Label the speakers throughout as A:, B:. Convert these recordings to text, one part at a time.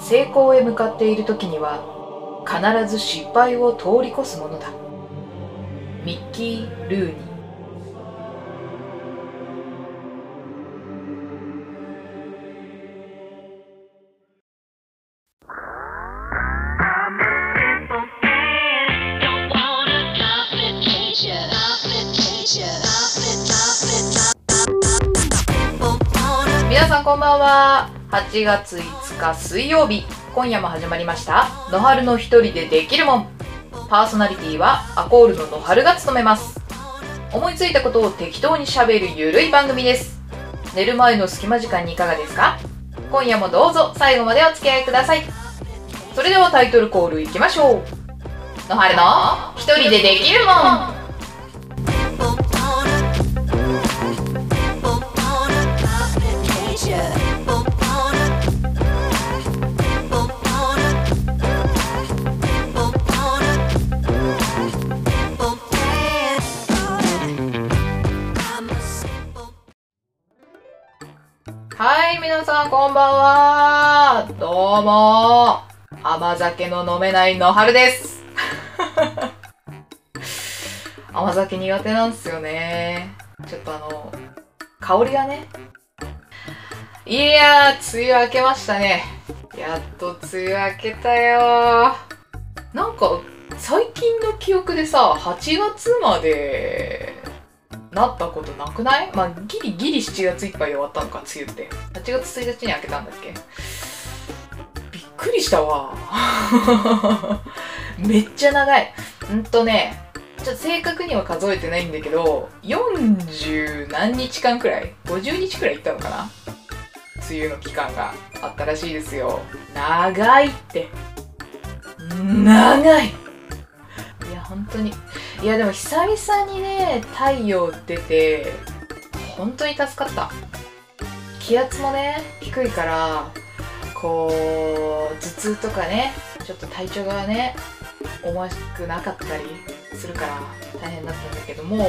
A: 成功へ向かっている時には必ず失敗を通り越すものだ。ミッキー・ルーニー。皆さんこんばんは。8月5日水曜日。今夜も始まりました。野春の一人でできるもん。パーソナリティはアコールの野春が務めます。思いついたことを適当にしゃべるゆるい番組です。寝る前の隙間時間にいかがですか？今夜もどうぞ。最後までお付き合いください。それではタイトルコールいきましょう。野春の一人でできるもん。こんばんは。どうも。甘酒の飲めない野春です。甘酒苦手なんですよね。ちょっとあの、香りがね。いやー、梅雨明けましたね。やっと梅雨明けたよなんか、最近の記憶でさ、8月までなったことなくない？まあ、ギリギリ7月いっぱい終わったのか、梅雨って。8月1日に開けたんだっけ？びっくりしたわ。めっちゃ長いう。んとね、ちょっと正確には数えてないんだけど、40何日間くらい ?50 日くらい行ったのかな？梅雨の期間があったらしいですよ。長いって。長いいや、本当に。いやでも久々にね太陽出て本当に助かった。気圧もね低いからこう頭痛とかねちょっと体調がね思わしくなかったりするから大変だったんだけども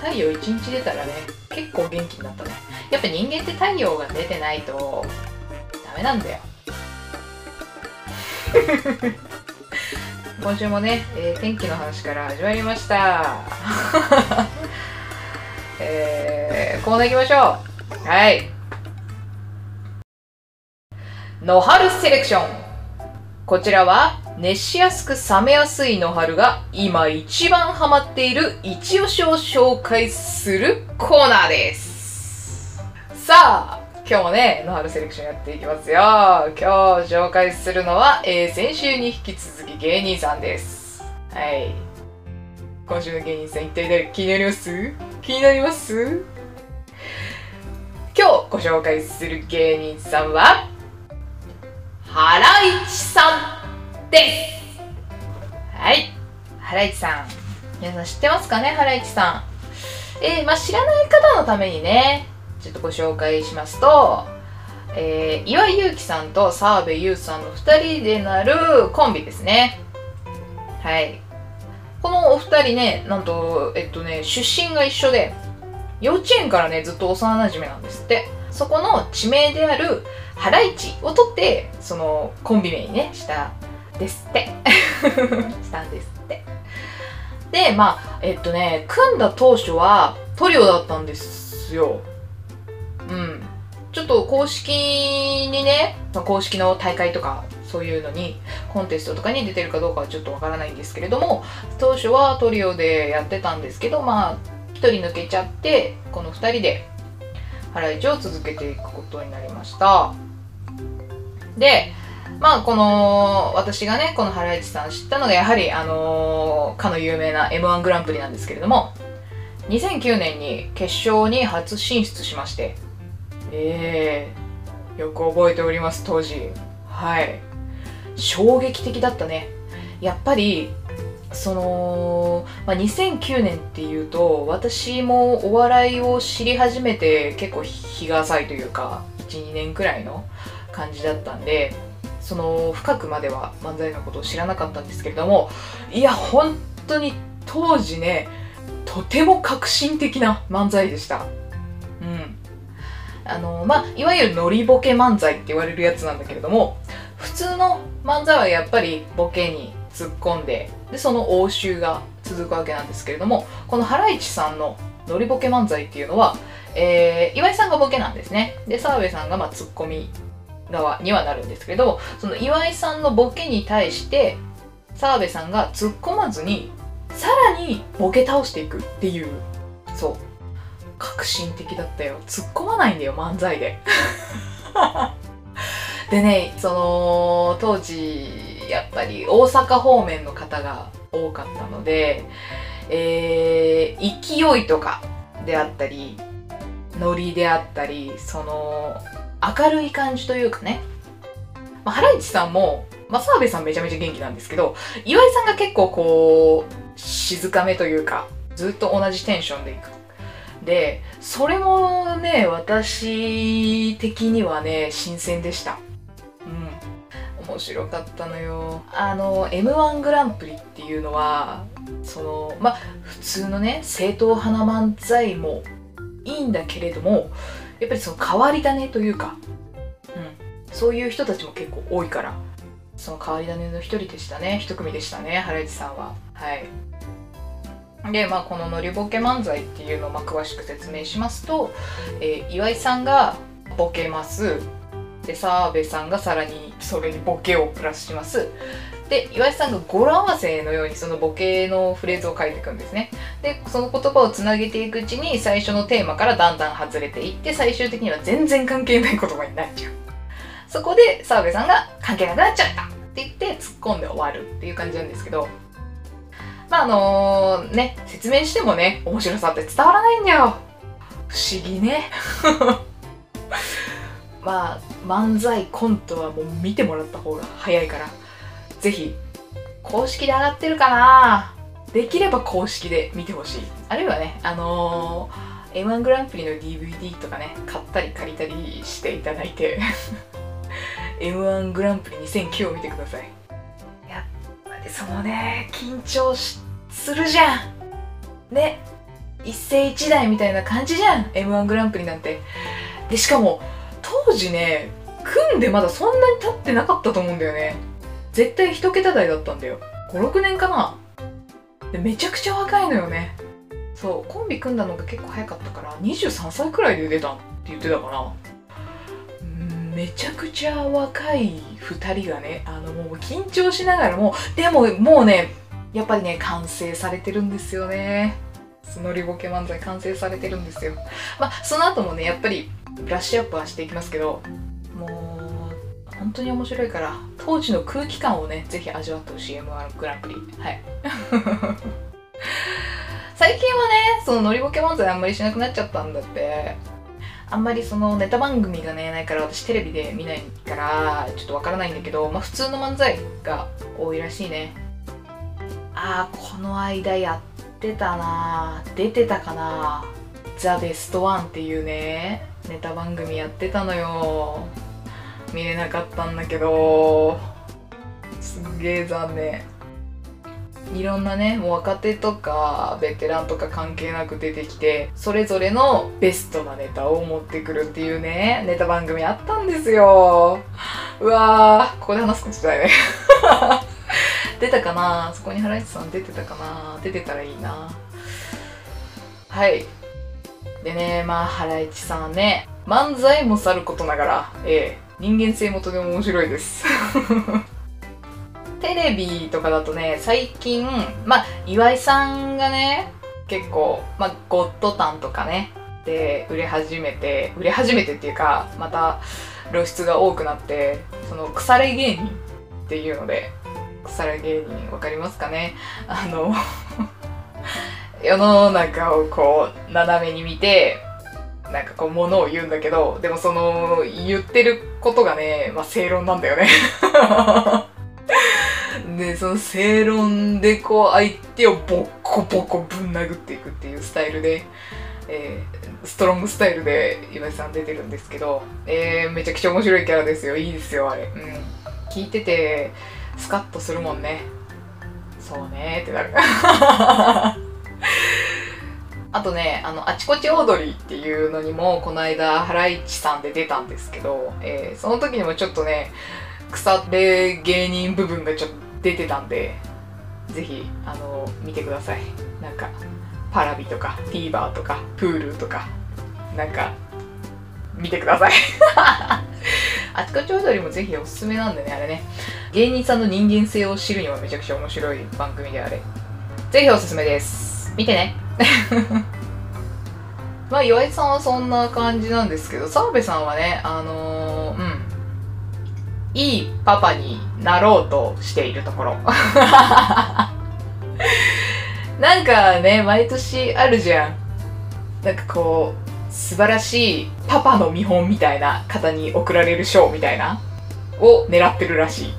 A: 太陽一日出たらね結構元気になったね。やっぱ人間って太陽が出てないとダメなんだよ。今週もね、えー天気の話から始まりました。えー、コーナー行きましょう。はい。野春セレクション。こちらは、熱しやすく冷めやすい野春が今一番ハマっている一押しを紹介するコーナーです。さあ、今日もね、野春セレクションやっていきますよ。今日紹介するのは、えー先週に引き続き芸人さんです。はい。今週の芸人さん一体誰？気になります？気になります？今日ご紹介する芸人さんは、ハライチさんです。はい。ハライチさん。皆さん知ってますかね？ハライチさん。えー、まあ知らない方のためにね、ちょっとご紹介しますと、えー、岩井勇気さんと澤部優さんの2人でなるコンビですね。はい。このお二人ね、なんと、えっとね、出身が一緒で、幼稚園からね、ずっと幼馴染なんですって。そこの地名である、ハライチを取って、そのコンビ名にね、した、ですって。したんですって。で、まあ、えっとね、組んだ当初はトリオだったんですよ。うん。ちょっと公式にね、まあ公式の大会とか、そういうのに、コンテストとかに出てるかどうかはちょっとわからないんですけれども、当初はトリオでやってたんですけど、まあ、一人抜けちゃって、この二人で、ハライチを続けていくことになりました。で、まあ、この、私がね、このハライチさん知ったのが、やはり、あのかの有名な M1 グランプリなんですけれども、2009年に決勝に初進出しまして、ええよく覚えております、当時。はい。衝撃的だったね。やっぱり、その、まあ、2009年っていうと、私もお笑いを知り始めて結構日が浅いというか、1、2年くらいの感じだったんで、その深くまでは漫才のことを知らなかったんですけれども、いや、本当に当時ね、とても革新的な漫才でした。あの、まあ、いわゆるノリボケ漫才って言われるやつなんだけれども、普通の漫才はやっぱりボケに突っ込んででその応酬が続くわけなんですけれどもこのハライチさんのノリボケ漫才っていうのは、えー、岩井さんがボケなんですね。で澤部さんがまあツッコミ側にはなるんですけどその岩井さんのボケに対して澤部さんが突っ込まずにさらにボケ倒していくっていうそう。革新的だったよ。突っ込まないんだよ漫才で。でねその当時やっぱり大阪方面の方が多かったので、えー、勢いとかであったりノリであったりその明るい感じというかね、まあ、ハライチさんも、まあ、澤部さんめちゃめちゃ元気なんですけど岩井さんが結構こう静かめというかずっと同じテンションでいくでそれもね私的にはね新鮮でした。うん。面白かったのよ。あの m 1グランプリっていうのはそのまあ普通のね正統派な漫才もいいんだけれどもやっぱりその変わり種というか、うん、そういう人たちも結構多いからその変わり種の一人でしたね。一組でしたねハライチさんは。はい。で、まあ、こののりボケ漫才っていうのをま詳しく説明しますと、えー、岩井さんがボケます。で澤部さんがさらにそれにボケをプラスします。で岩井さんが語呂合わせのようにそのボケのフレーズを書いていくんですね。でその言葉をつなげていくうちに最初のテーマからだんだん外れていって最終的には全然関係ない言葉になっちゃう。そこで澤部さんが関係なくなっちゃったって言って突っ込んで終わるっていう感じなんですけどまああのー、ね説明してもね面白さって伝わらないんだよ。不思議ね。まあ漫才コントはもう見てもらった方が早いから。ぜひ公式で上がってるかな。できれば公式で見てほしい。あるいはねあのー、M1 グランプリの DVD とかね買ったり借りたりしていただいて。M1 グランプリ2009を見てください。ぱりそのね緊張するじゃん。ね一世一代みたいな感じじゃん M1 グランプリなんて。でしかも当時ね組んでまだそんなに経ってなかったと思うんだよね。絶対一桁台だったんだよ。56年かな。でめちゃくちゃ若いのよね。そうコンビ組んだのが結構早かったから23歳くらいで出たって言ってたから。めちゃくちゃ若い2人がねあのもう緊張しながらもでももうねやっぱりね完成されてるんですよね。そのリボケ漫才完成されてるんですよ。まあその後もねやっぱりブラッシュアップはしていきますけどもう本当に面白いから当時の空気感をねぜひ味わってほしい M1 グランプリ。はい。最近はねそのノリボケ漫才あんまりしなくなっちゃったんだって。あんまりそのネタ番組がねないから私テレビで見ないからちょっとわからないんだけどまあ普通の漫才が多いらしいね。ああこの間やってたな出てたかなザ・ベストワンっていうねネタ番組やってたのよ。見れなかったんだけど。すっげえ残念。いろんなねもう若手とかベテランとか関係なく出てきてそれぞれのベストなネタを持ってくるっていうねネタ番組あったんですよ。うわーここで話すことだよね。出たかな？そこにハライチさん出てたかな？出てたらいいな。はい。でねまあハライチさんね漫才もさることながらええ人間性もとても面白いです。テレビとかだとね最近まあ岩井さんがね結構まあゴッドタンとかねで売れ始めて売れ始めてっていうかまた露出が多くなってその腐れ芸人っていうので腐れ芸人わかりますかね？あの 世の中をこう斜めに見てなんかこう物を言うんだけどでもその言ってることがねまあ正論なんだよね。でその正論でこう相手をボッコボコぶん殴っていくっていうスタイルで、えー、ストロングスタイルで岩井さん出てるんですけど、えー、めちゃくちゃ面白いキャラですよ。いいですよあれ。うん。聞いててスカッとするもんね。そうねってなる。あとね、あの、あちこちオードリーっていうのにも、この間、ハライチさんで出たんですけど、えー、その時にもちょっとね、腐れ芸人部分がちょっと出てたんでぜひあの見てください。なんかパラビとか TVer とか Hulu とかなんか見てください。あちこち踊りもぜひおすすめなんでねあれね。芸人さんの人間性を知るにはめちゃくちゃ面白い番組であれ。ぜひおすすめです。見てね。まあ岩井さんはそんな感じなんですけど澤部さんはねあのー、うん。いいパパになろうとしているところ。なんかね毎年あるじゃん。なんかこう素晴らしいパパの見本みたいな方に贈られる賞みたいな。を狙ってるらしい。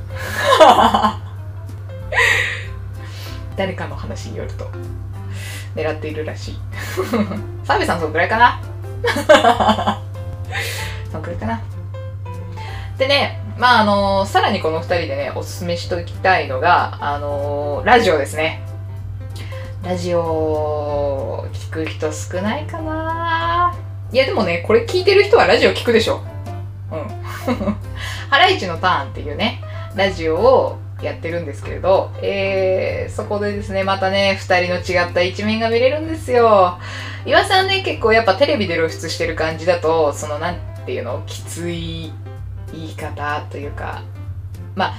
A: 誰かの話によると。狙っているらしい。澤部さんそんくらいかな。そんくらいかな。でねまああの、さらにこの2人でねおすすめしときたいのがあの、ラジオですね。ラジオ聞く人少ないかな。いやでもねこれ聞いてる人はラジオ聞くでしょ。うん。ハライチのターンっていうねラジオをやってるんですけれど、えー、そこでですね、またね、二人の違った一面が見れるんですよ。岩さんね、結構やっぱテレビで露出してる感じだと、その、なんていうの、きつい言い方というか、まあ、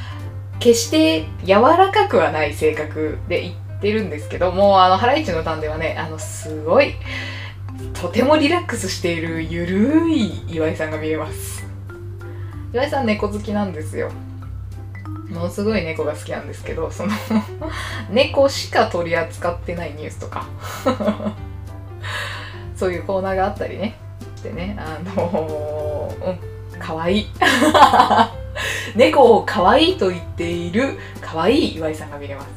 A: 決して柔らかくはない性格で言ってるんですけども、あの、ハライチのターンではね、あの、すごい、とてもリラックスしているゆるい岩井さんが見えます。岩井さん猫好きなんですよ。ものすごい猫が好きなんですけどその猫しか取り扱ってないニュースとかそういうコーナーがあったりねしてねあのうんかわい。猫をかわいと言っているかわい岩井さんが見れます。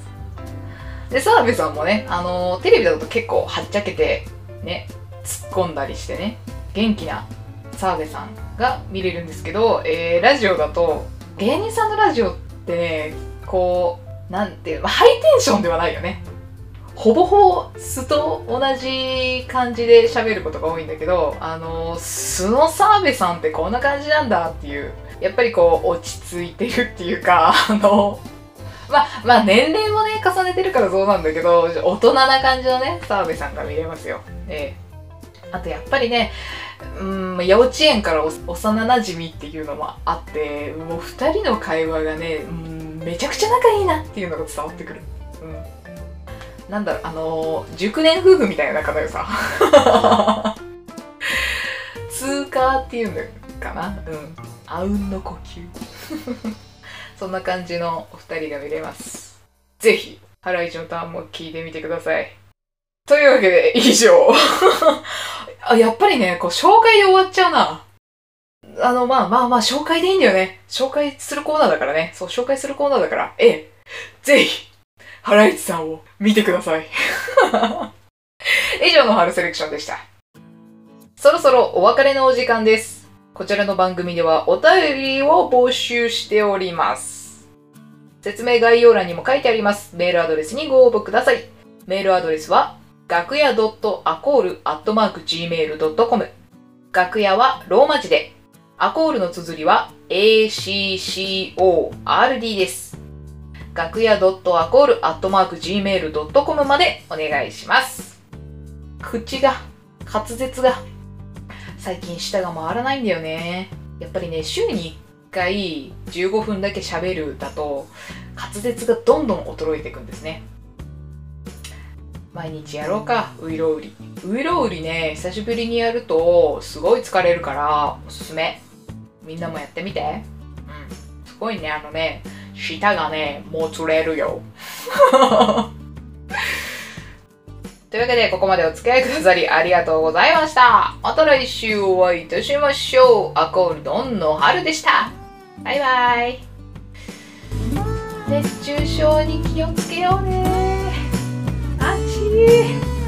A: で澤部さんもねあのテレビだと結構はっちゃけてね突っ込んだりしてね元気な澤部さんが見れるんですけど、えー、ラジオだと芸人さんのラジオってねこうなんていう、まあ、ハイテンションではないよね。ほぼほぼ素と同じ感じで喋ることが多いんだけどあの素の澤部さんってこんな感じなんだっていうやっぱりこう落ち着いてるっていうか あのまあまあ年齢もね重ねてるからそうなんだけど大人な感じのね澤部さんが見れますよ。ええ。あとやっぱりねうん幼稚園から幼なじみっていうのもあってもう2人の会話がね、うん、めちゃくちゃ仲いいなっていうのが伝わってくる、うん、なんだろうあのー、熟年夫婦みたいな仲だよさ通過っていうのかな？うんあうんの呼吸 そんな感じのお二人が見れますぜひハライチのターンも聞いてみてくださいというわけで以上 あ、やっぱりね、こう、紹介で終わっちゃうな。あの、まあまあまあ、紹介でいいんだよね。紹介するコーナーだからね。そう、紹介するコーナーだから。ええ。ぜひ、ハライチさんを見てください。以上の春セレクションでした。そろそろお別れのお時間です。こちらの番組ではお便りを募集しております。説明概要欄にも書いてあります。メールアドレスにご応募ください。メールアドレスは楽屋 .acol.gmail.com 楽屋はローマ字で、アコールの綴りは ACCORD です。楽屋 .acol.gmail.com までお願いします。口が、滑舌が、最近舌が回らないんだよね。やっぱりね、週に1回15分だけ喋るだと、滑舌がどんどん衰えていくんですね。毎日やろうかウイロウリウイロウリね久しぶりにやるとすごい疲れるからおすすめみんなもやってみてうんすごいねあのね舌がねもつれるよ。というわけでここまでお付き合いくださりありがとうございました。また来週お会いいたしましょう。アコールドンの春でした。バイバイ。熱中症に気をつけようね。Ati!